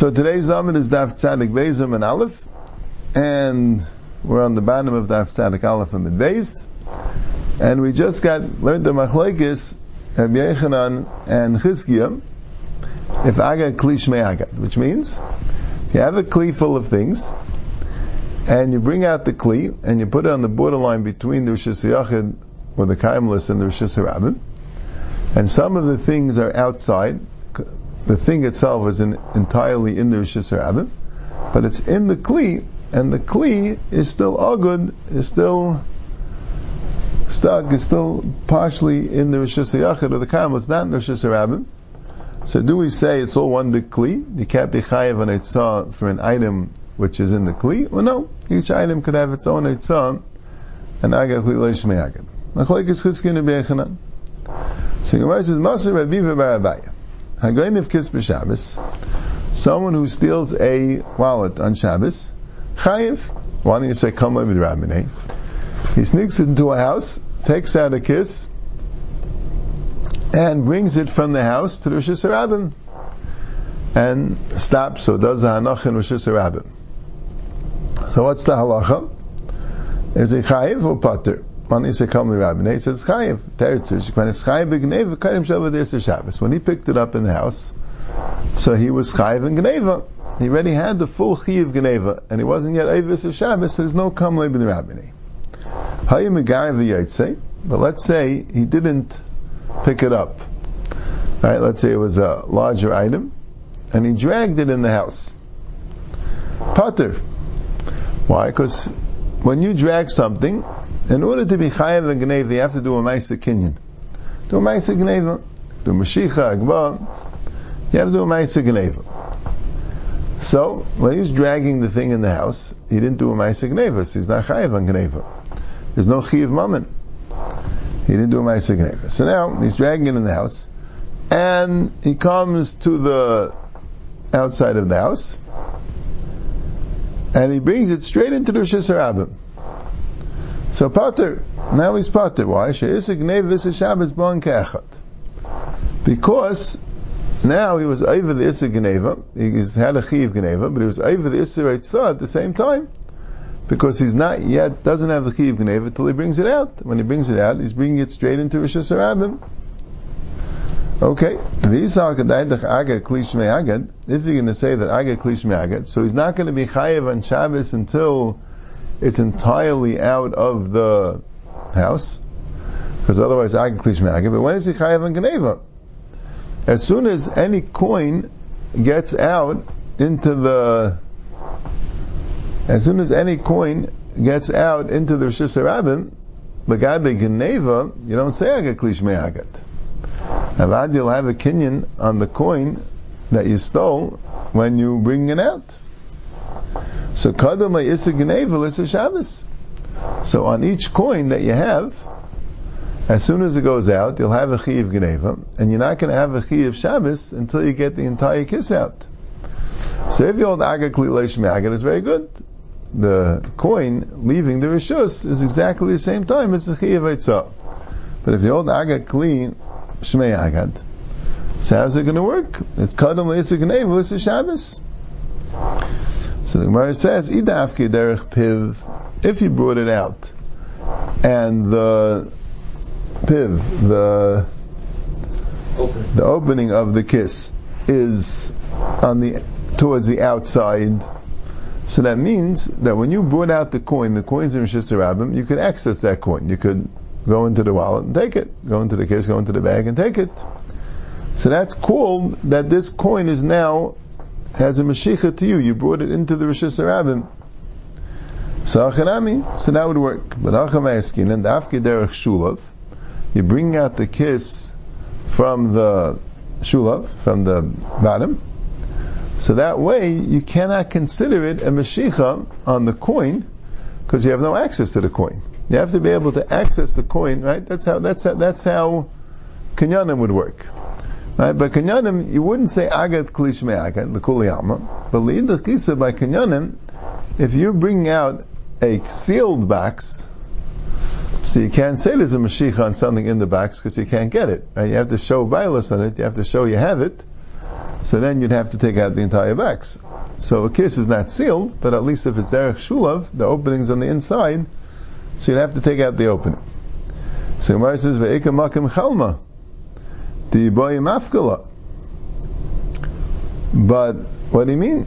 So today's Zaman is Daf Tzadik Bezim and Aleph, and we're on the bottom of Daf Tzadik Aleph and Beis, and we just got learned the Machlekes Rabbi Yechanan and Chizkiah, if Agad Kli Shmei Agad, which means you have a Kli full of things, and you bring out the Kli, and you put it on the borderline between the Yachid, or the Kaimlis, and the Rabbin, and some of the things are outside, the thing itself is in, entirely in the Rishis Rabbin, but it's in the Kli, and the Kli is still Agud, is still stuck, is still partially in the Rishis Yachid, or the Kaimlis, it's not in the Rishis Rabbin, so do we say it's all one big kli? You can't be chayiv on etzah for an item which is in the kli? Well, no. Each item could have its own etzah, and agad kli leish me'agad. Achleik is chizkin and be'echanan. So Gemara says, Maser Rabbi Barabaya. Hagoyin of kis b'Shabbos. Someone who steals a wallet on Shabbos, don't you say, come with Rabbinay? He sneaks into a house, takes out a kiss, and brings it from the house to the Rishus Harabim and stops, so does the Hanach in Rishus Harabim. So what's the halacha? Is it chayiv or pater? When he said, come to Rabbi, he says chayiv. Teretzish, when it's shavah Shabbos. When he picked it up in the house, so he was chayiv and gneva. He already had the full chayiv gneva, and he wasn't yet avis Shabbos, so there's no kam lebin Rabbi. Hayim megariv the yaitse, but let's say he didn't pick it up. Right? Let's say it was a larger item, and he dragged it in the house. Potter. Why? Because when you drag something, in order to be chayav and gnev, you have to do a ma'isa kinyan. Do a ma'isa gneva, do mashicha, agba. You have to do a ma'isa gneva. So when he's dragging the thing in the house, he didn't do a ma'isa gneva, so he's not chayav and gneva. There's no chiyav mammon. He didn't do a ma'isa gneva. So now he's dragging it in the house, and he comes to the outside of the house, and he brings it straight into the Rishus Harabim. So Pater, now he's Pater. Why? Because now he was over the Issa Geneva, he had a Chiv Geneva, but he was over the Issa Reitzah at the same time. Because he's not yet, doesn't have the Chiv Geneva until he brings it out. When he brings it out, he's bringing it straight into Rishus Harabim. Okay, if you're going to say that agad klish agad, so he's not going to be chayiv on Shabbos until it's entirely out of the house, because otherwise agad klish agad. But when is he chayiv on Geneva? As soon as any coin gets out into the, as soon as any coin gets out into the Rishus Harabim, the guy Geneva, you don't say agad klish agad. Avad, you'll have a kinyan on the coin that you stole when you bring it out. So kadam isa gneva is a Shabbos. So on each coin that you have, as soon as it goes out, you'll have a chiv gneva, and you're not going to have a chiv Shabbos until you get the entire kiss out. So if you hold aga kli aga is very good. The coin leaving the rishus is exactly the same time as the chiv But if you hold aga kli Shmei Agad. So how's it going to work? It's Kadam Le'isa Gnei V'Lisa Shabbos. So the Gemara says, Idafki Derech Piv, if you brought it out, and the Piv, the Open. the opening of the kiss is on the towards the outside. So that means that when you brought out the coin, the coins in Rishus Harabim, you could access that coin. You could go into the wallet and take it. Go into the case, go into the bag and take it. So that's called that this coin is now has a mashicha to you. You brought it into the Rishus Harabim. So achanami, so that would work. But achamayaskin and afke derech shulav, you bring out the kiss from the shulav, from the bottom. So that way you cannot consider it a mashicha on the coin because you have no access to the coin. You have to be able to access the coin, right? That's how that's how, that's how kinyanim would work. Right? But kinyanim, you wouldn't say agat klish agat the kuliyama, but the kisa by kinyanim, if you're bringing out a sealed box, so you can't say there's a mashiach on something in the box because you can't get it. Right? You have to show violence on it. You have to show you have it. so then you'd have to take out the entire box. So a kiss is not sealed, but at least if it's derech shulav, the opening's on the inside, so you'd have to take out the opening. So Gemara says, "Ve'eka makim chalma, the boy mafkala." But what do you mean?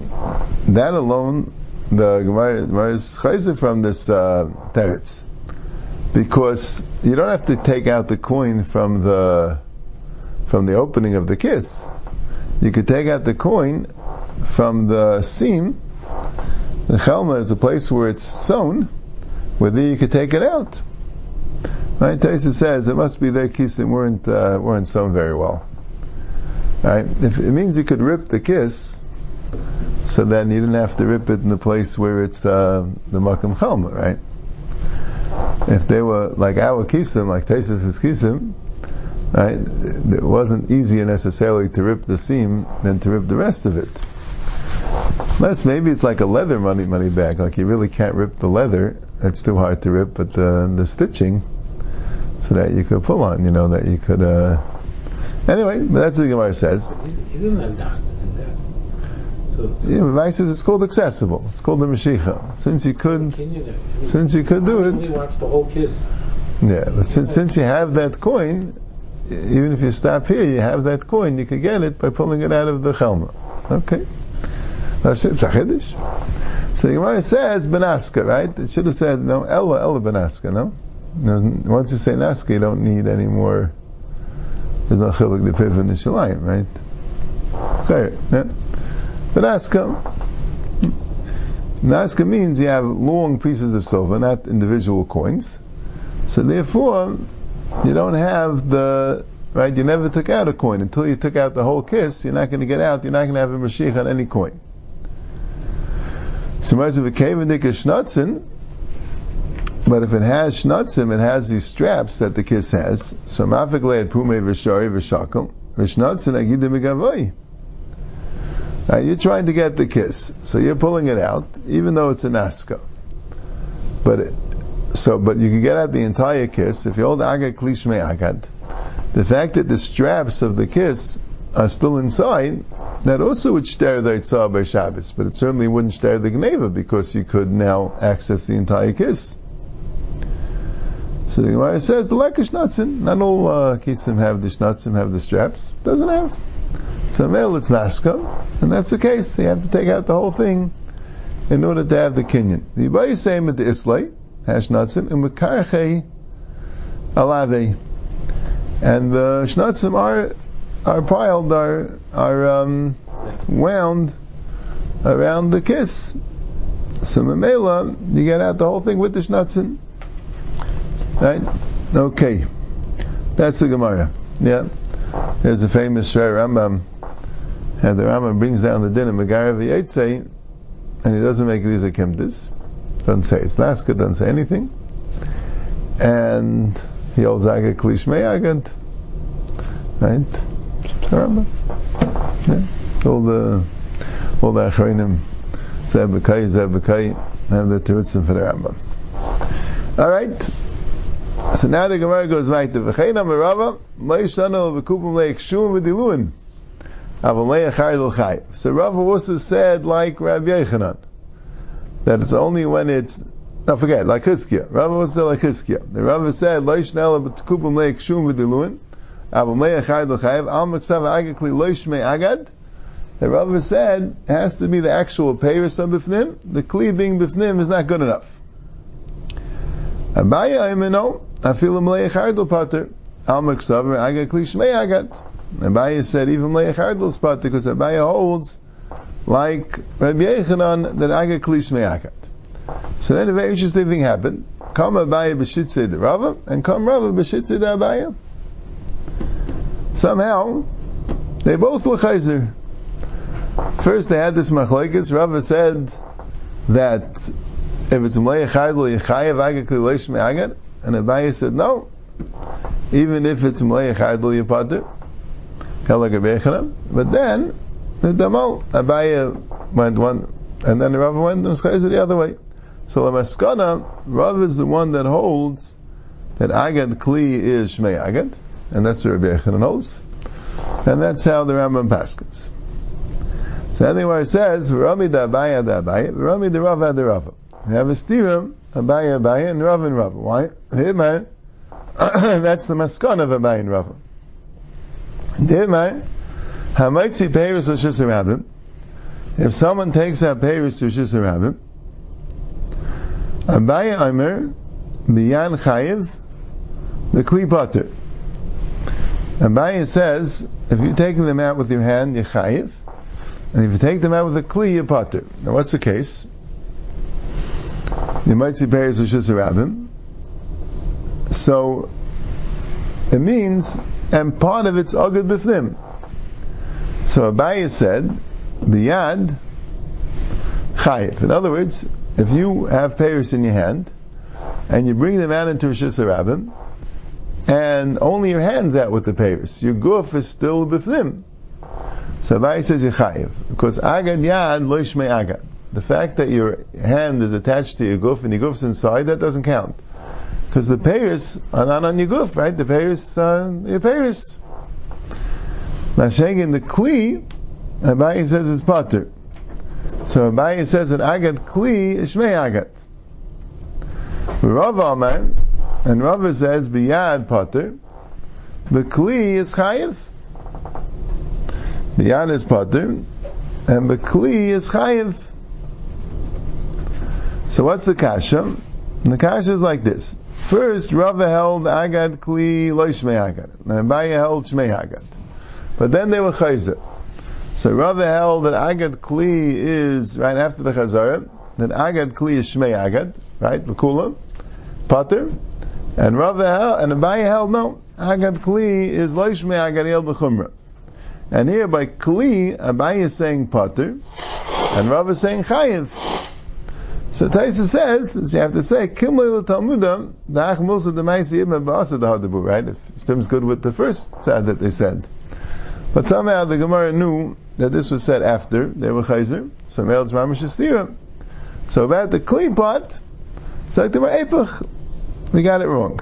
That alone, the Gemara is chayzer from this uh, teretz, because you don't have to take out the coin from the from the opening of the kiss. You could take out the coin from the seam. The chelma is a place where it's sewn, where there you could take it out. Right? Taisa says it must be their kissim weren't uh, weren't sewn very well. Right? If it means you could rip the kiss, so then you didn't have to rip it in the place where it's uh, the makam chalma, right? If they were like our kisim, like Taisa's kisim, right? It wasn't easier necessarily to rip the seam than to rip the rest of it. Unless maybe it's like a leather money money bag, like you really can't rip the leather. It's too hard to rip, but the the stitching so that you could pull on, you know, that you could. Uh, anyway, that's what the Gemara says. He didn't have das to do that. So, so Yeah, says it's called accessible. It's called the Mashiach. Since you could, can you there? since you could do it, wants the whole kiss. yeah. But since since you have that coin, even if you stop here, you have that coin. You could get it by pulling it out of the chelma. Okay. That's it. It's a chiddush. So the Gemara says benaska, right? It should have said no ella ella benaska, no. Once you say naska, you don't need any more. There's no chilik the piv in the shalayim, right? Okay. Yeah. Benaska. Naska means you have long pieces of silver, not individual coins. So therefore, you don't have the right. You never took out a coin until you took out the whole kiss. You're not going to get out. You're not going to have a mashich on any coin. So much of a but if it has schnutzim, it has these straps that the kiss has. So mafik le'ed pume v'shari v'shakel v'schnutzen agidim megavoy. Now you're trying to get the kiss, so you're pulling it out, even though it's a naska. But it, so, but you can get out the entire kiss if you hold agad klishme agad. The fact that the straps of the kiss are still inside, that also would stare the Yitzhak by Shabbos, but it certainly wouldn't stare the Gneva because you could now access the entire kiss. So the Gemara says the lekish schnatzin. Not all uh, kisim have the schnatzim, have the straps. Doesn't have. So male it's naska, and that's the case. You have to take out the whole thing in order to have the kinyan. The Yibai same with the islay has schnatzim and mekarche alave, and the schnatzim are are piled, are are um, wound around the kiss. So memela, you get out the whole thing with the schnatzin. Right? Okay. That's the Gemara. Yeah. There's a famous Shray Rambam. And the Rambam brings down the din of Megara V'yetzei, and he doesn't make these a kimtis. Doesn't say it's naska, doesn't say anything. And he holds agad klish agad. Right? Rambam. Yeah. All the, all the Achronim, Zebekai, Zebekai, have the Terutzim for the Rambam. Alright. So now the Gemara goes right to V'chein Amarava, Ma'ishano v'kupim le'ekshum v'diluin. Aval le'echar l'chayiv. So Rava also said like Rabbi Yechanan, that it's only when it's, no forget, like Hiskia. Rava also said like Hiskia. The Rava said, Loishnel v'kupim le'ekshum v'diluin. Aval le'echar l'chayiv. Al meksav agakli loishmei agad. The Rava said, has to be the actual payers of bifnim. The kli being bifnim is not good enough. Abaya imeno, afilu mleich hardel pater, al meksav agad kli shmei agad. Abaya said even mleich hardel is pater, because Abaya holds, like Rabbi Yechanan, that agad kli shmei agad. So then a very interesting thing happened. Come Abaya b'shitzei de Rava, and come Rava b'shitzei de Abaya. Somehow, they both were chayzer. First, they had this machlekes. Rava said that if it's mleich hardel yichayev agad kli loish agad, and Abaya said no. Even if it's mleich hardel yipater, but then the Damal Abaya went one, and then the Rava went and Chayzer the other way. So Lamaskana, Rav is the one that holds that Agad Kli is Shmei Agad, and that's what Rabbi Yechanan holds, and that's how the Rambam paskins. So anyway, it says, Rami da Abaya da Abaya, Rami da Rava da Rava. We have a Stephen, Abaya Abaya, and Rava and Rava. Why? Himai, that's the maskan of Abaya and Rava. Himai, Hamaitzi Peiris Rishus Harabim, if someone takes out Peiris Rishus Harabim, Abaya Omer, Biyan Chayiv, the Kli Potter. Abaya says, if you're taking them out with your hand, you're Chayiv, and if you take them out with a Kli, you're Potter. Now what's the case? You might see Peiris Rishus Harabim, so it means, and part of it's Agad Bifnim. So Abaya said, Biyad Chayiv. In other words, if you have Paris in your hand, and you bring them out into Rosh Hashanah, and only your hand's out with the Paris, your goof is still Bifnim. So Abaya says Yechayiv, because Agad Yad Lo Yishmei Agad. The fact that your hand is attached to your goof and your goof's inside, that doesn't count. Because the payers are not on your goof, right? The payers are your payers. Masheg in the Kli, Abayi says is Potter. So Abayi says that Agat Kli is Shmei Agat. Rav Amar, and Rav says Biyad Potter, the Kli is Chayiv. Biyad is Potter, and the Kli is Chayiv. So what's the kasha? The kasha is like this. First, Rava held Agad Kli Lo Shmei Agad, and Abaye held Shmei Agad. But then they were Chayzer. So Rava held that Agad Kli is, right after the Chazara, that Agad Kli is Shmei Agad, right, the Kula, Pater, and Rava held, and Abaye held, no, Agad Kli is Lo Shmei Agad El B'chumra. And here by Kli, Abaye is saying Pater, and Rava is saying Chayiv. So Taisa says, as you have to say, Kimle Talmudim, the Achmulsa the Maisi Ibn Ba'asa the Hadabu, right? If Stim's good with the first side that they said. But somehow the Gemara knew that this was said after they were Chayzer, so else Mamash. So about the clean part, it's like they were Epach. We got it wrong.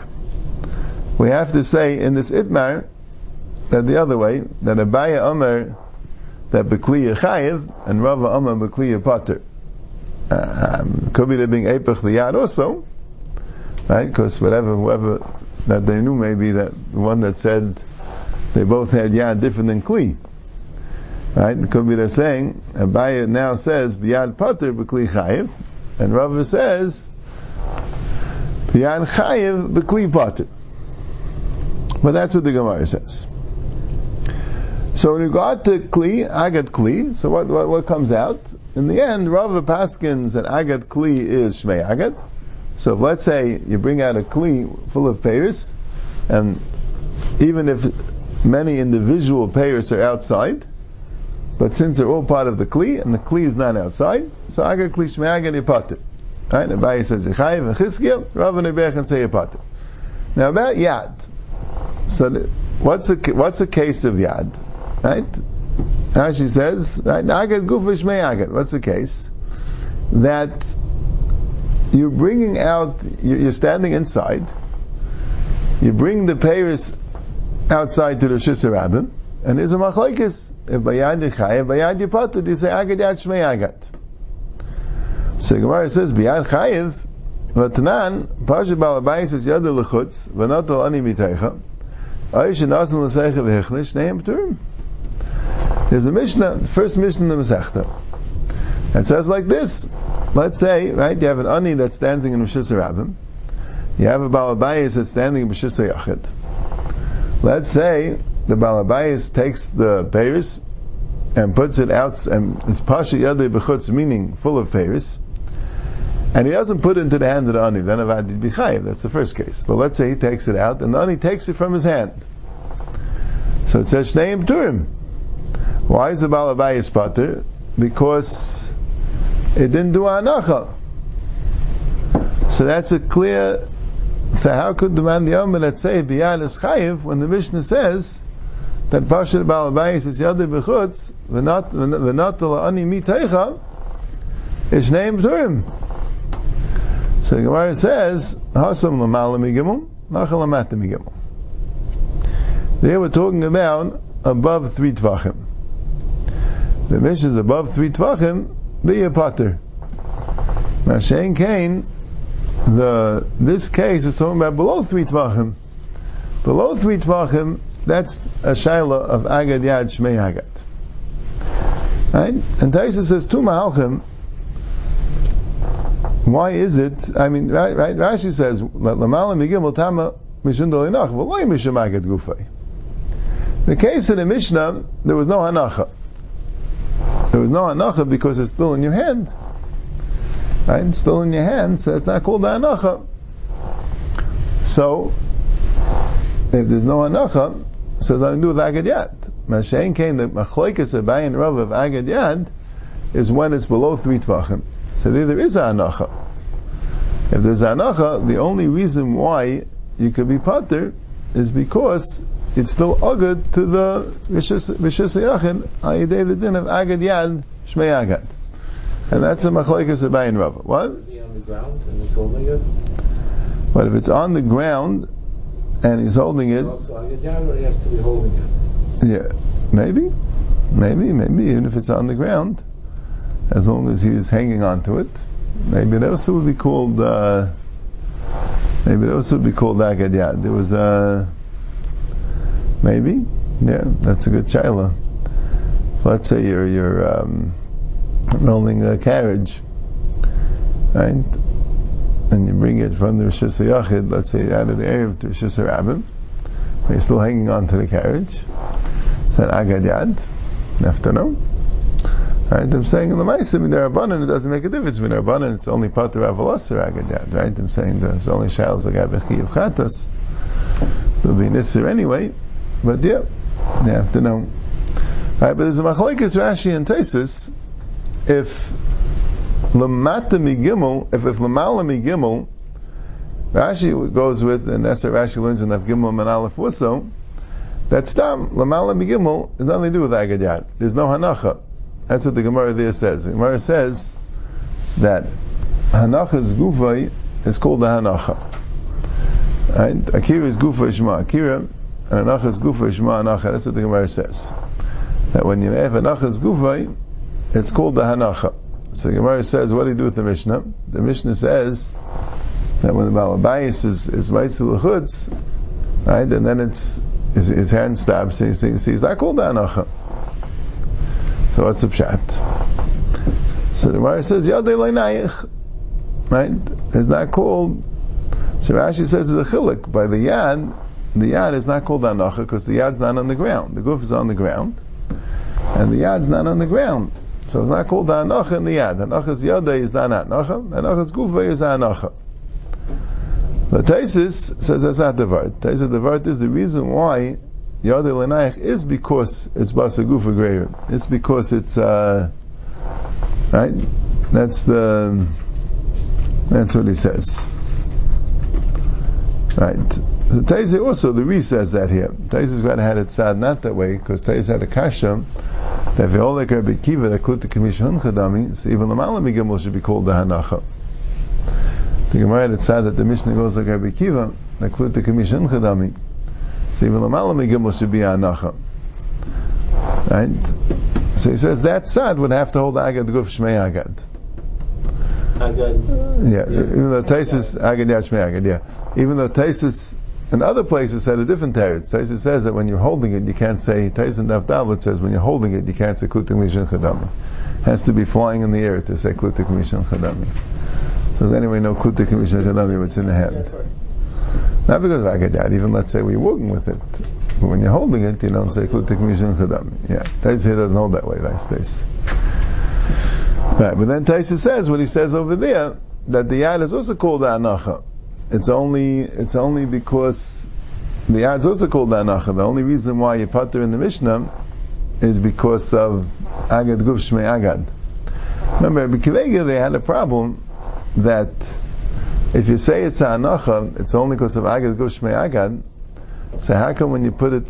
We have to say in this Itmar, that the other way, that Abaya Omer, that Bekliya Chayiv, and Rava Omer Bekliya Potter um, could be they're being Epech the Yad also, right? Because whatever, whoever that they knew, maybe that the one that said they both had Yad different than Kli. Right? It could be they're saying, Abaya now says, Biyad Pater B'Kli Chayiv, and Rava says, Biyad Chayiv B'Kli Pater. But that's what the Gemara says. So in regard to Kli, Agat Kli, so what, what, what comes out? In the end, Rava Paskins that Agat Kli is Shmei Agat. So if let's say you bring out a Kli full of payers, and even if many individual payers are outside, but since they're all part of the Kli, and the Kli is not outside, so Agat Kli Shmei Agat Yipater. Right? And Abayi says Yechayiv and Chizkiel, Rava and Rebecca say Yipater. Now about Yad. So the, what's the, what's the case of Yad? Right? Rashi says, right, Agad Gufish May Agad. What's the case? That you're bringing out, you're standing inside, you bring the payers outside to the Shisarabim, and there's a machlekes. If bayad yichayev, bayad yipated, you say agad yad shmei agad. So Gemara says bayad chayev, v'tanan pasha balabai says yad lechutz v'not al ani mitaycha. Aish nasan l'seicha v'hechnish neim turim. There's a Mishnah, the first Mishnah in the Masechta. It says like this. Let's say, right, you have an ani that's standing in Rishus Harabim. You have a Balabayas that's standing in Rosh Yachid. Let's say the Balabayas takes the Paris and puts it out, and it's Pasha Yadei Bechutz, meaning full of Paris, and he doesn't put it into the hand of the ani, then Avad Bichayev, that's the first case. But let's say he takes it out, and the ani takes it from his hand. So it says Shneim Turim. Why is the Balabayas Pater? Because it didn't do Anacha. So that's a clear. So how could the man the Omer that say Biyal is Chayiv when the Mishnah says that Pashir Balabayas is Yadu Bechutz v'nat ani miteicha is named to him. So the Gemara says Hasam l'mal migimum, nachal l'mat migimum. They were talking about above three tvachim. The Mishnah is above three tvachim, the Yepater. Now, Shane Kane, the, this case is talking about below three tvachim. Below three tvachim, that's a shaila of agad yad shmei agad. Right? And Taisa says, two ma'alchim, why is it, I mean, right, right Rashi says, lamala migim tama mishun dolinach, v'loy mishum agad gufay. The case in the Mishnah, there was no hanacha. There was no hanacha because it's still in your hand. Right? It's still in your hand, so it's not called the hanacha. So, if there's no hanacha, so it's nothing to do with agad yad. Mashain came the machlekes of Bayin Rav of agad yad is when it's below three tvachim. So there, there is a hanacha. If there's a hanacha, the only reason why you could be pater is because it's still agad to the Rishis Yachin, Ayidei the din of agad yad, Shmei agad. And that's a machlekes of Bayin Rav. What? he on the ground and he's holding it? But if it's on the ground, and he's holding it, Also, Agad Yad, he has to be holding it? yeah, maybe, maybe, maybe, even if it's on the ground, as long as he's hanging on to it, maybe it also would be called, uh, maybe it also would be called Agad Yad. There was a, maybe, yeah, that's a good shaila. Let's say you're, you're, um, rolling a carriage, right? And you bring it from the Rosh Yachid, let's say out of the area to Rosh Rabbim, you're still hanging on to the carriage. That Agad Yad? Know. Right? I'm saying in the Maisim, in the Rabbanan, it doesn't make a difference. In the Rabbanan, it's only part Pater Avalas or Agad Yad, right? I'm saying there's only Shals like Abechi of Chatas. There'll be Nisr anyway, but yeah, you have to know. Right, but there's a Machlekes Rashi and Tesis, if Lamata Migimel, if if Lamala Migimel, Rashi goes with, and that's what Rashi learns in Daf Gimel and Aleph Wusso, that Stam, Lamala Migimel, has nothing to do with Agad Yad. There's no Hanacha. That's what the Gemara there says. The Gemara says that Hanacha's Gufay is called the Hanacha. Right? Akira is Gufa Shema Akira, and Hanacha's Gufa Shema Hanacha. That's what the Gemara says. That when you have anachas Gufay, it's called the Hanacha. So the Gemara says, what do you do with the Mishnah? The Mishnah says that when the Balabayas is, is right to the Chutz, right, and then it's, his, his hand stabs, so he's, he's not called the Hanacha. So what's the pshat? So the Gemara says, Yadei Leinayich, right? It's not called, so Rashi says it's a chilik. By the Yad, the Yad is not called Hanacha because the Yad's not on the ground. The goof is on the ground, and the Yad's not on the ground. So it's not called the in the Yad. Hanacha's Yadei is not Hanacha, Hanacha's Gufa is Hanacha. The Taisis says that's not the Vart. Taisis the Vart is the reason why Yadei Lenayich is because it's Basa Gufa greater. It's because it's, uh, right? That's the, that's what he says. Right. So Taisa also, the Re says that here. Taisa's got to had it sad not that way, because Taisa had a kasha, that if all like Rabbi Kiva, that klut the commission chadami, so even the Malam Gimel should be called the Hanacha. The Gemara had it sad that the Mishnah goes like Rabbi Kiva, that klut the commission chadami, so even the Malam Gimel should be Hanacha. Right? So he says that sad would have to hold the Agad Guf Shmei Agad. Agad. Yeah, even though Taisus Agad Yad Shmei Agad, yeah. Even though Taisus in other places said a different teretz. Taisus says that when you're holding it, you can't say Taisus and Daf Dalit says when you're holding it, you can't say Klutik Mishan Chadami. Has to be flying in the air to say Klutik Mishan Chadami. So does anyone know Klutik Mishan Chadami what's in the hand? Not because of Agad Yad, even let's say we're walking with it. But when you're holding it, you don't say Klutik Mishan Chadami. Yeah. Here doesn't hold that way, that's Taisus. Right, but then Taisa says what he says over there that the yad is also called anacha. It's only it's only because the yad is also called anacha. The only reason why you put putter in the Mishnah is because of agad guf shmei agad. Remember, B'Kivega they had a problem that if you say it's anacha, it's only because of agad guf shmei agad. So how come when you put it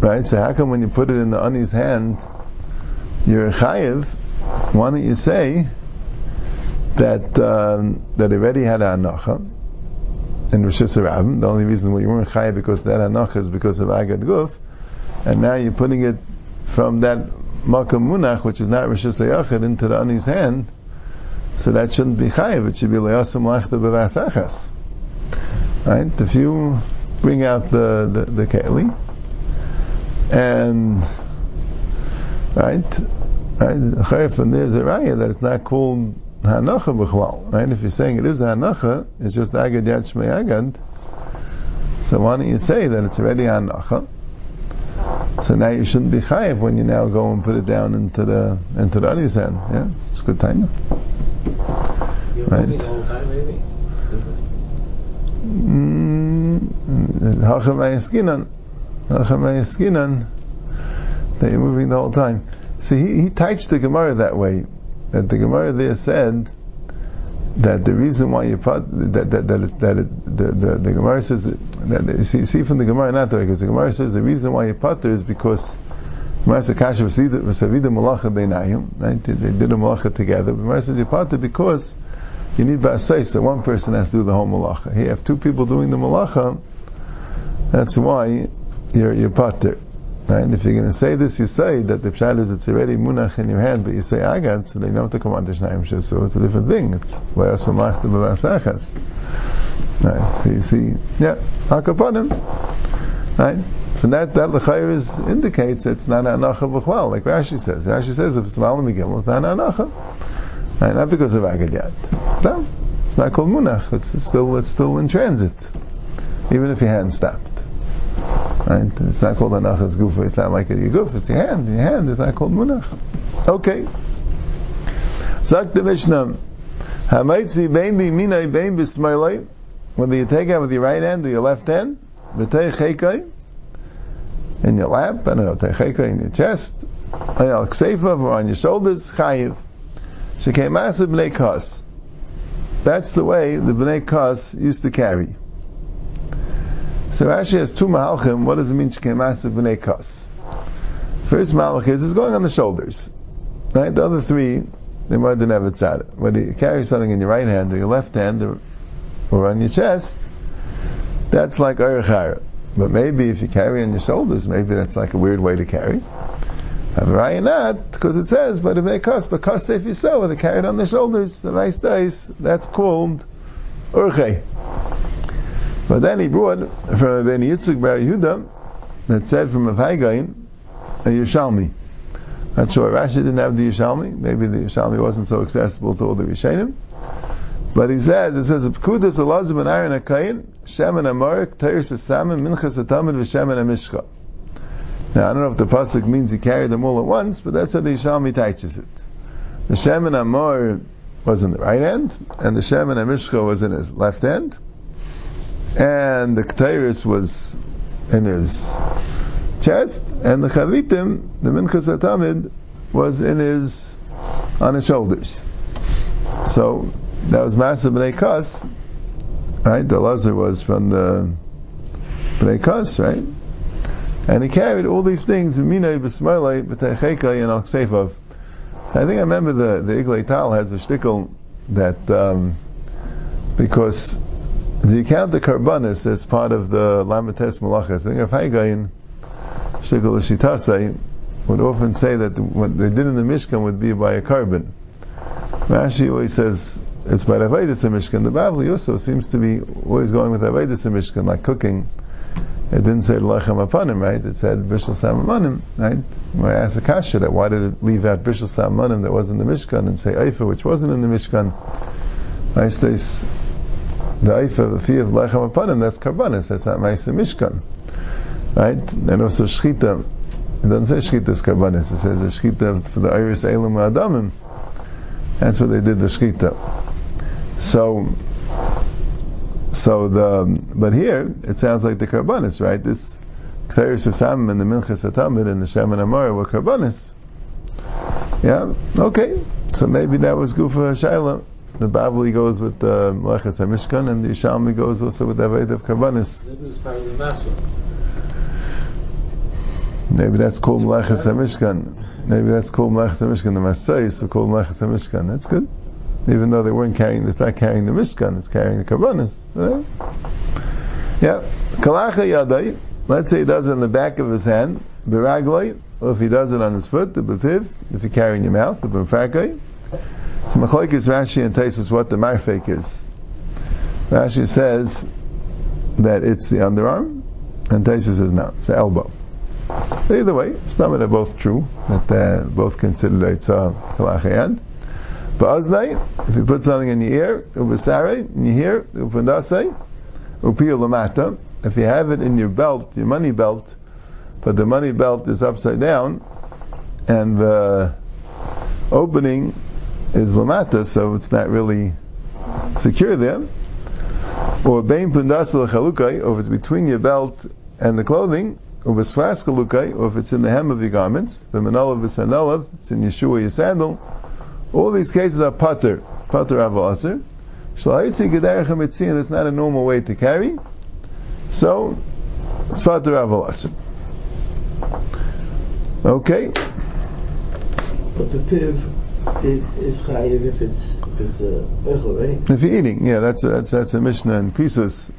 right? So how come when you put it in the ani's hand, you're chayiv? why don't you say that um, that already had an anacha in Rishus Harabim? The only reason why you weren't chayav because that anacha is because of agad guf, and now you're putting it from that makam munach, which is not rishus hayachid, into the ani's hand, so that shouldn't be chayiv. It should be leyasam lachta b'vasachas. Right? If you bring out the the, the keli and right, right, from there's a raya that it's not called hanacha b'chlal. Right? If you're saying it is hanacha, it's just agad yad shmei agad. So why don't you say that it's already hanacha? So now you shouldn't be chayiv when you now go and put it down into the into the other's hand. Yeah, it's good time. Right. Moving the whole time, maybe. Mm, Hacham Hacham that you're moving the whole time. See, he, he touched the Gemara that way. That the Gemara there said that the reason why you put that that that, that it, the, the the Gemara says that, see, see from the Gemara not way because the Gemara says the reason why you putter is because right they, they did a malacha together. But Gemara says you putter because you need ba'asay so one person has to do the whole malacha. Here have two people doing the malacha. That's why you're you're. Right? And if you're going to say this, you say that the pshat is it's already munach in your hand, but you say agad, so they have to come under shnayim so it's a different thing. It's le'asamach to b'vasachas. Right? So you see, yeah, hakapanim. Right? And that, that l'chayr is, indicates that it's not anacha b'chlal, like Rashi says. Rashi says if it's malam megillah, it's not anacha. Right? Not because of agad yet. It's not, it's not called munach. It's, it's still, it's still in transit. Even if your hand stopped. Right? It's not called anachas gufa. It's not like your goof. It's your hand. Your hand is not called munach. Okay. Zak the Mishnah. Hamaitzi bein b'minai bein b'smailai. Whether you take out with your right hand or your left hand, b'tei chekai, in your lap, I don't know, in your chest, on your kseifa or on your shoulders, chayiv. Shekei masav b'nei kas. That's the way the b'nei kas used to carry. So Rashi has two malachim. What does it mean? Shekemasav b'nei kas. First malach is is going on the shoulders. Right. The other three they might didn't have it Whether you carry something in your right hand or your left hand or, or on your chest, that's like Erechaira. But maybe if you carry on your shoulders, maybe that's like a weird way to carry. However, not, because it says, but it may cost, but cost if you so, they carry it on their shoulders, the nice dice, that's called Urche. But then he brought from Ben Yitzchak Bar Yehuda that said from a Haigain a Yerushalmi. Not sure Rashi didn't have the Yerushalmi. Maybe the Yerushalmi wasn't so accessible to all the Rishonim. But he says, it says, a Pkudas Elazar ben Aaron HaKayin, Shem and Amorik, Teir Sesamim, Minchas Atamid, V'Shem and Amishcha. Now, I don't know if the Pasuk means he carried them all at once, but that's how the Yerushalmi teaches it. The Shem and Amor was in the right hand, and the Shem and Amishcha was in his left hand and the Ketairis was in his chest, and the Chavitim, the Minchas Atamid, was in his, on his shoulders. So, that was massive Bnei Kas, right? The Lazar was from the Bnei Kas, right? And he carried all these things. I think I remember the, the Iglay Tal has a shtickle that, um, because the account the karbanis as part of the lamates malachas. I think of Haigayin would often say that what they did in the Mishkan would be by a korban. Rashi always says it's by Avaidis Mishkan. The Bavli also seems to be always going with Avaidis Mishkan, like cooking. It didn't say Lechem Apanim, right? It said Bishul Samanim, right? When I asked the Kasha that why did it leave out Bishul Samanim that was in the Mishkan and say Eifa, which wasn't in the Mishkan? I say the Eifa, the fee of Lechem Apanim, that's Karbanis, that's not Maisa Mishkan. Right? And also Shchita, it doesn't say Shchita is Karbanis, it says a Shchita for the Iris Elam Adamim. That's what they did the Shchita. So, so the, but here, it sounds like the Karbanis, right? This, Ktairis Samim and the Minchas Atamid and the Shem and Amara were Karbanis. Yeah, okay. So maybe that was Gufa Shaila. The Bavli goes with uh, the Meleches HaMishkan, and the Yishalmi goes also with the Aved of Karbanis. Maybe that's called Meleches HaMishkan. Maybe that's called Meleches HaMishkan. The Masayis were called Meleches HaMishkan. That's good. Even though they weren't carrying, it's not carrying the Mishkan, it's carrying the Karbanis. Yeah. Kalacha Yadai, let's say he does it in the back of his hand, Biraglai, or if he does it on his foot, the bepiv, if you carry in your mouth, the b'mfarkai. So Machlaikis Rashi and Taisus what the marfek is. Rashi says that it's the underarm, and Taisus says no, it's the elbow. Either way, them are both true, that they're both considered Eitzah Kalachayad. But Aznai, if you put something in your ear, Ubasare, in your ear, Upandase, Upiyah Lamata, if you have it in your belt, your money belt, but the money belt is upside down, and the opening is lamata, so it's not really secure there. Or bein pundas chalukai, or if it's between your belt and the clothing, or beswas chalukai, or if it's in the hem of your garments, v'menolav v'sanolav, it's in Yeshua your sandal. All these cases are pater, pater aval aser. Shalaitzi gederech hamitzin, that's not a normal way to carry. So, it's pater avalasir. Okay. But the piv is, is chayiv if it's if it's a echel, right? If you're eating, yeah, that's a, that's that's a mishnah in pieces.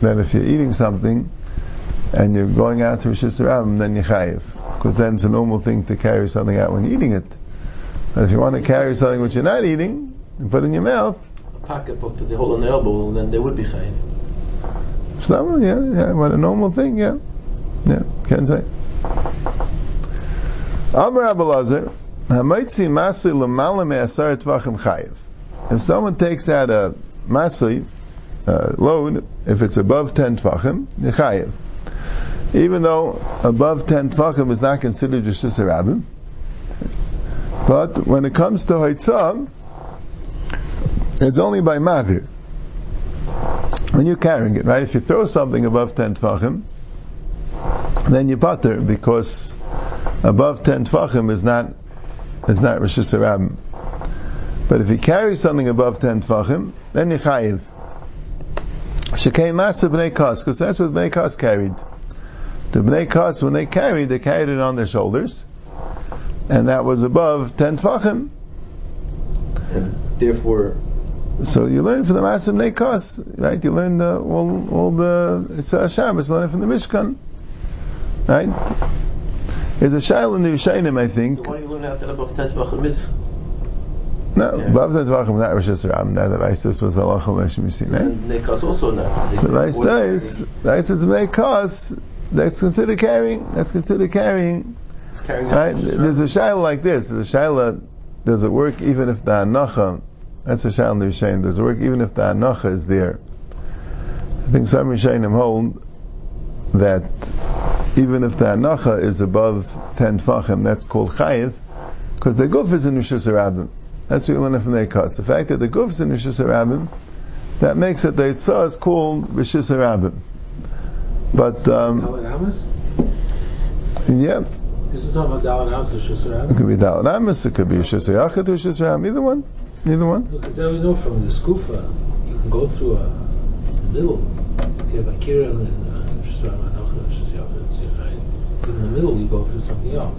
That if you're eating something and you're going out to Rishis Rabim, then you're chayiv, because then it's a normal thing to carry something out when you're eating it. But if you want to carry something which you're not eating and put in your mouth, A pocketbook that they hold on the elbow, then they would be chayiv. so, yeah, yeah, what a normal thing, yeah, yeah, can say. Amar Abelazar, If someone takes out a Masi, uh, load, if it's above 10 Tvachim, Chayiv. Even though above 10 Tvachim is not considered Rishis Rabbim, but when it comes to Haitzah, it's only by Mavir. When you're carrying it, right? If you throw something above 10 Tvachim, then you butter because above 10 Tvachim is not is not Rishus Harabim. But if you carry something above 10 Tvachim, then you chayiv. Shekei Masa B'nai Kas, because that's what B'nai Kas carried. The B'nai Kas, when they carried, they carried it on their shoulders, and that was above 10 Tvachim. And therefore, So you learn from the Masa B'nai Kas, right? You learn the, all, all the, it's a Shabbos, you learn it from the Mishkan. Right? There's a Shail in the Yishayim, I think. so why do you learn out that above 10 tvachim is? No, Yeah. above the Tvachim, not Rishus Harabim. Now the Vice was the Lachal Meshim Yisin, right? And Nekas also not. So Vice says, Vice says make cause, that's considered carrying, that's considered carrying, Carrying right? There's a Shaila like this, there's a Shaila, does it work even if the Anacha, that's a Shaila in the Yishayim, does it work even if the Anacha is there? I think some Yishayim hold that even if the Anacha is above 10 Tfachim, that's called Chayiv, because the Guf is in Rishus Rabbim. That's what you learn from the Ekas. The fact that the Guf is in Rishus Rabbim, that makes it the Yitzhak is called Rishus Rabbim. But, um, yeah, This is talking about Daled Amos it could be Dalad Amos, it could be Rishus Yachid or Rishus Rabbim, either one, either one. Because that we know from the Skufa, you can go through a middle. You have Akira and uh, Shusarab and Achra, Shusarab, it's, uh, right? in the middle you go through something else.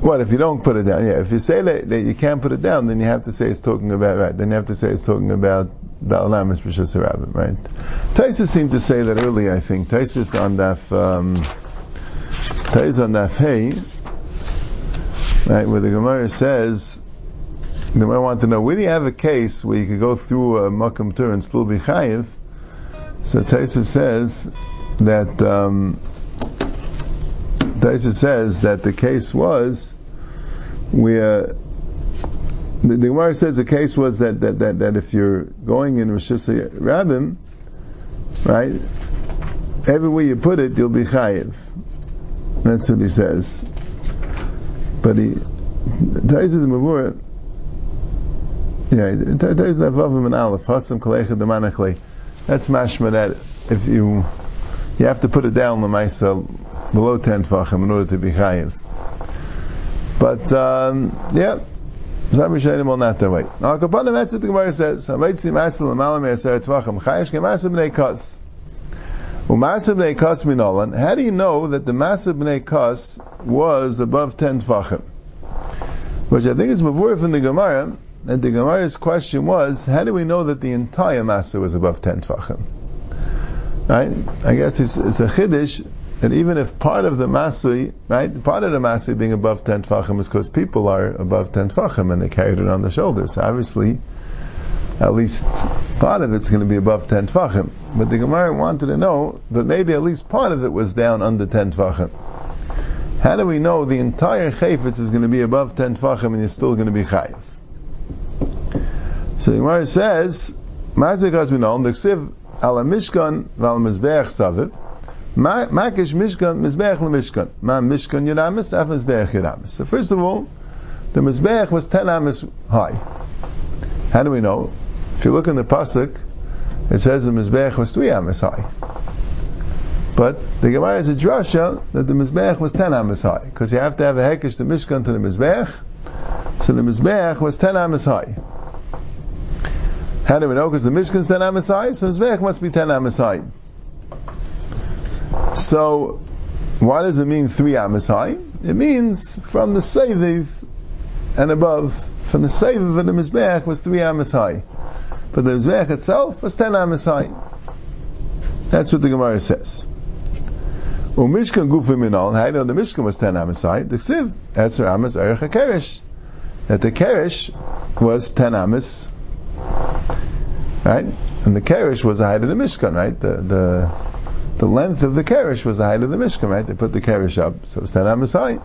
What if you don't put it down? Yeah, if you say that, that you can't put it down, then you have to say it's talking about right. Then you have to say it's talking about Dalad Amos Rishus Rabbim, right? Taisus seemed to say that earlier. I think Taisus on Daf um, on Daf Hey, right, where the Gemara says the Gemara want to know where do you have a case where you could go through a makam tur and still be chayiv? So Taisus says that um, Taisa says that the case was where uh, the, the Gemara says the case was that, that, that, that if you're going in Rosh Rabbim, right, everywhere you put it, you'll be chayiv. That's what he says. But he, Taisa the Mavur, yeah, Taisa the Avavim and Aleph, Hasam Kalecha Demanachle. That's mashma that if you, you have to put it down, the Lamaisa, below 10 tfachim in order to be chayiv. But, um, yeah, some Rishonim will not that way. Now, Kapanim, that's what the Gemara says. Hamaitzi masel l'malam e'aser tvachim. Chayish ke'masel b'nei kas. U'masel b'nei kas minolan. How do you know that the masel b'nei kas was above 10 tvachim? Which I think is mavur from the Gemara, and the Gemara's question was, how do we know that the entire masel was above 10 tvachim? Right? I guess it's, it's a chiddush and even if part of the masui, right, part of the masui being above 10 tfachim is because people are above 10 tfachim and they carried it on the shoulders. So obviously, at least part of it's going to be above 10 tfachim. But the Gemara wanted to know, but maybe at least part of it was down under 10 tfachim. How do we know the entire chayfetz is going to be above 10 tfachim and you're still going to be chayiv? So the Gemara says, because we know, the ksiv ala mishkan val mizbeach saviv, makish mishkan mizbeach lemishkan, ma mishkan yiramis, af mizbeach yiramis. So first of all, the mizbeach was 10 amis high. How do we know? If you look in the pasuk, it says the mizbeach was 3 amis high. But the Gemara is a drasha that the mizbeach was 10 amis high, because you have to have a hekish the mishkan to the mizbeach, so the mizbeach was 10 amis high. How do we know? Because the Mishkan is 10 high. so the Mizbeach must be 10 Amasai. So, what does it mean 3 Amasai? It means from the Seviv and above. From the Seviv and the Mizbeach was 3 Amasai. But the Mizbeach itself was 10 Amasai. That's what the Gemara says. Umishkan gufim minal, do know the Mishkan was 10 Amasai? The Ksiv, Esser Amas Erech HaKerish. That the Kerish was 10 Amas right? And the Kerish was the height of the Mishkan, right? The, the, the length of the Kerish was the height of the Mishkan, right? They put the Kerish up, so it's 10 amas high.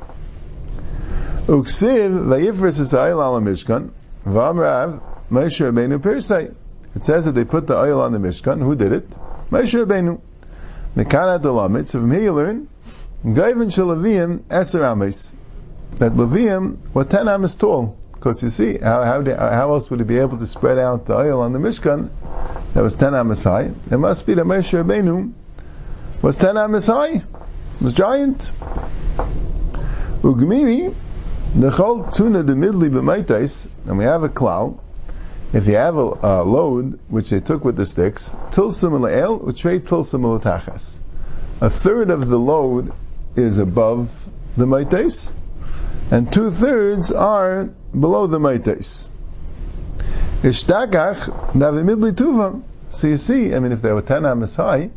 Uksiv vayifris Yisrael al Mishkan, v'amrav Moshe Rabbeinu Pirsei. It says that they put the oil on the Mishkan. Who did it? Moshe Rabbeinu. Mekanat the So from here you learn, Gaivan Shalaviyim Eser Amis. That Levium were 10 amas tall. Because you see, how, how, how, else would he be able to spread out the oil on the Mishkan that was 10 Amasai? It must be that Moshe Rabbeinu was 10 Amasai, was giant. Ugmiri, the chol tuna the midli b'maitais, and we have a cloud. If you have a, a, load which they took with the sticks, tilsim el, trade tilsim tachas. A third of the load is above the maitais, and two thirds are below the maites. Ishtakach navimidli tuvam. So you see, I mean, if they were ten amas high,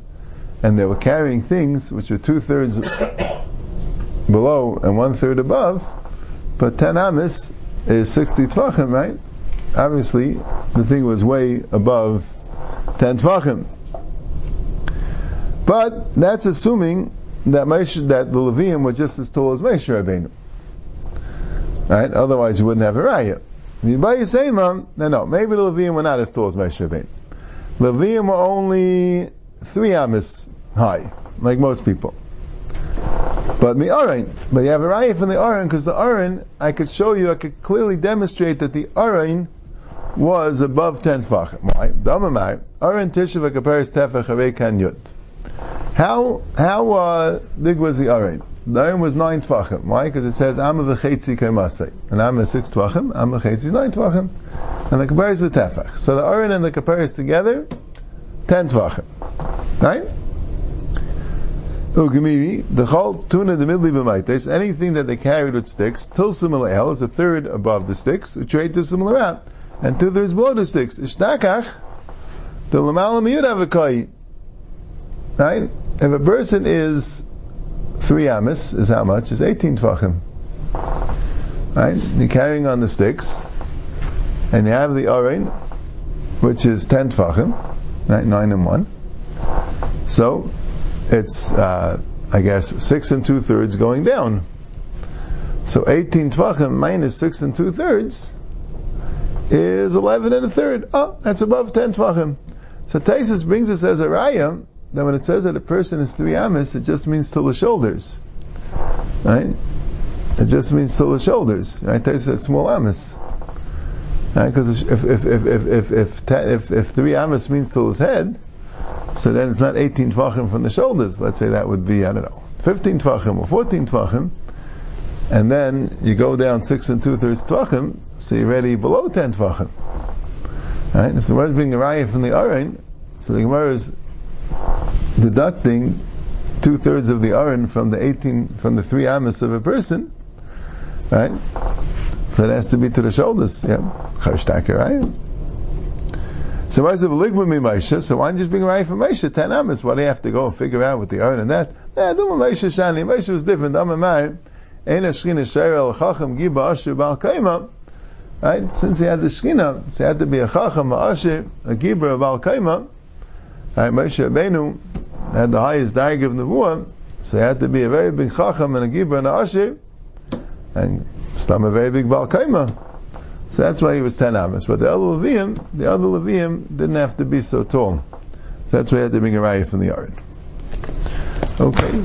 and they were carrying things which were two thirds below and one third above, but ten amas is sixty tvachim, right? Obviously, the thing was way above ten tvachim. But that's assuming that that the Levium were just as tall as Moshe Rabbeinu. Right? Otherwise, you wouldn't have a raya. If you buy a Seimam, then no, maybe the Levium were not as tall as Moshe Rabbeinu. Levium were only three amis high, like most people. But the Aron, but you have a raya from the Aron because the Aron, I could show you, I could clearly demonstrate that the Aron was above ten tefachim. Why? Damamar Aron tishav akaperes tefach kan yud. How how uh, big was the Aron? The Aron was nine tvachim. Why? Because it says Amma v'chetzi kaimasei. And Amma is six tvachim, Amma v'chetzi nine tvachim. And the kapar is the tefach. So the Aron and the kapar is together, ten tvachim. Right? Ugimiri, the chol tuna the midli b'maites, anything that they carried with sticks, till similar el, is a third above the sticks, which trade to similar out, and two thirds below the sticks. Ishtakach, the lamala miyud. Right? If a person is three amis is how much? Is 18 tvachim. Right? You're carrying on the sticks, and you have the orin, which is 10 tvachim, right? 9 and 1. So, it's, uh, I guess, 6 and 2 thirds going down. So 18 tvachim minus 6 and 2 thirds is 11 and a third. Oh, that's above 10 tvachim. So Taisus brings us as a raya that when it says that a person is three amis, it just means till the shoulders. Right? It just means till the shoulders. Right? They said small amis. Right? Because if, if, if, if, if, if, if, if three amis means till his head, so then it's not 18 tvachim from the shoulders. Let's say that would be, I don't know, 15 tvachim or 14 tvachim. And then you go down six and two thirds tvachim, so you're already below 10 tvachim. Right? If the word being a raya from the Arain, so the Gemara is deducting two thirds of the aron from the 18, from the three amas of a person, right? That has to be to the shoulders, yeah. Charshtaka, right? So Moshe Ligma mi Moshe. So why don't you just bring a raya from Moshe? Ten amas. Why do you have to go and figure out with the own and that? Yeah, do Moshe Shani. Moshe was different. Amamai. Ein Shechina Sheir El Chacham Giba Asher Bal Kaima. Right? Since he had the Shechina, so he had to be a Chacham, a Asher, a Giba, a Bal Kaima. Right? Moshe Rabbeinu had the highest diag of Nevuah, so he had to be a very big Chacham and a Giba and a Asher, and Stam a very big Bal Kaima. So that's why he was ten amas. But the other Levium, the other Levium didn't have to be so tall. So that's why he had to bring a raya from the yard. Okay.